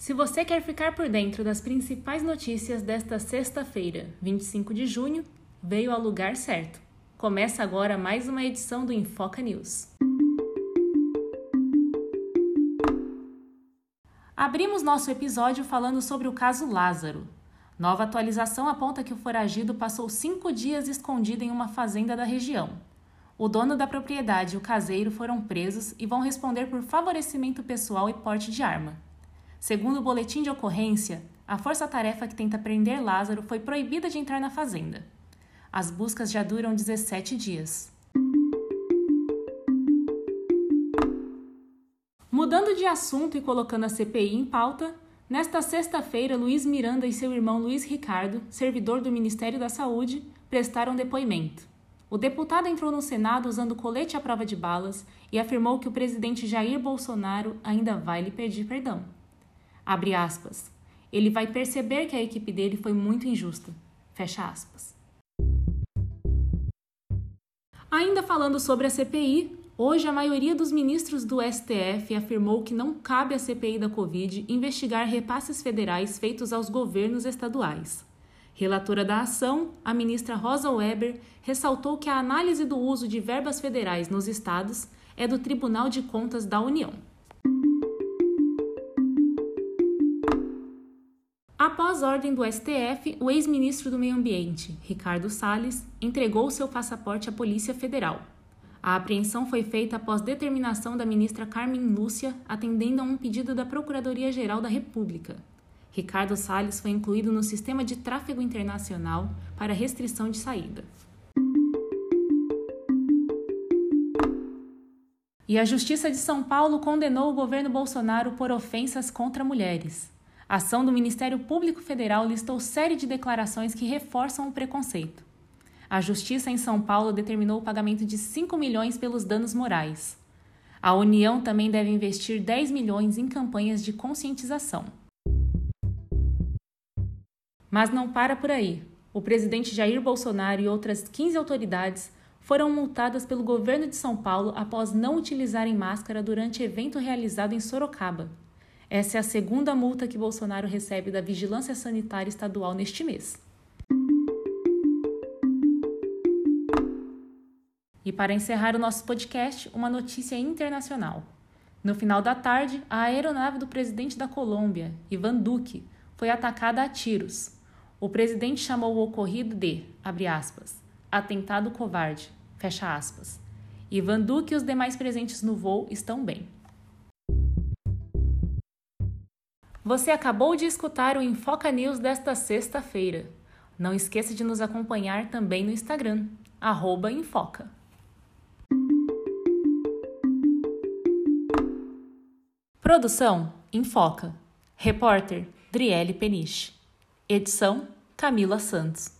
Se você quer ficar por dentro das principais notícias desta sexta-feira, 25 de junho, veio ao lugar certo. Começa agora mais uma edição do Infoca News. Abrimos nosso episódio falando sobre o caso Lázaro. Nova atualização aponta que o foragido passou cinco dias escondido em uma fazenda da região. O dono da propriedade e o caseiro foram presos e vão responder por favorecimento pessoal e porte de arma. Segundo o boletim de ocorrência, a força-tarefa que tenta prender Lázaro foi proibida de entrar na fazenda. As buscas já duram 17 dias. Mudando de assunto e colocando a CPI em pauta, nesta sexta-feira, Luiz Miranda e seu irmão Luiz Ricardo, servidor do Ministério da Saúde, prestaram depoimento. O deputado entrou no Senado usando colete à prova de balas e afirmou que o presidente Jair Bolsonaro ainda vai lhe pedir perdão. Abre aspas. Ele vai perceber que a equipe dele foi muito injusta. Fecha aspas. Ainda falando sobre a CPI, hoje a maioria dos ministros do STF afirmou que não cabe à CPI da Covid investigar repasses federais feitos aos governos estaduais. Relatora da ação, a ministra Rosa Weber ressaltou que a análise do uso de verbas federais nos estados é do Tribunal de Contas da União. Após ordem do STF, o ex-ministro do Meio Ambiente, Ricardo Salles, entregou seu passaporte à Polícia Federal. A apreensão foi feita após determinação da ministra Carmen Lúcia, atendendo a um pedido da Procuradoria-Geral da República. Ricardo Salles foi incluído no sistema de tráfego internacional para restrição de saída. E a Justiça de São Paulo condenou o governo Bolsonaro por ofensas contra mulheres. A ação do Ministério Público Federal listou série de declarações que reforçam o preconceito. A Justiça em São Paulo determinou o pagamento de 5 milhões pelos danos morais. A União também deve investir 10 milhões em campanhas de conscientização. Mas não para por aí. O presidente Jair Bolsonaro e outras 15 autoridades foram multadas pelo governo de São Paulo após não utilizarem máscara durante evento realizado em Sorocaba. Essa é a segunda multa que Bolsonaro recebe da Vigilância Sanitária Estadual neste mês. E para encerrar o nosso podcast, uma notícia internacional. No final da tarde, a aeronave do presidente da Colômbia, Ivan Duque, foi atacada a tiros. O presidente chamou o ocorrido de, aspas, atentado covarde. Ivan Duque e os demais presentes no voo estão bem. Você acabou de escutar o Infoca News desta sexta-feira. Não esqueça de nos acompanhar também no Instagram, Infoca. Produção Infoca. Repórter Driele Peniche. Edição Camila Santos.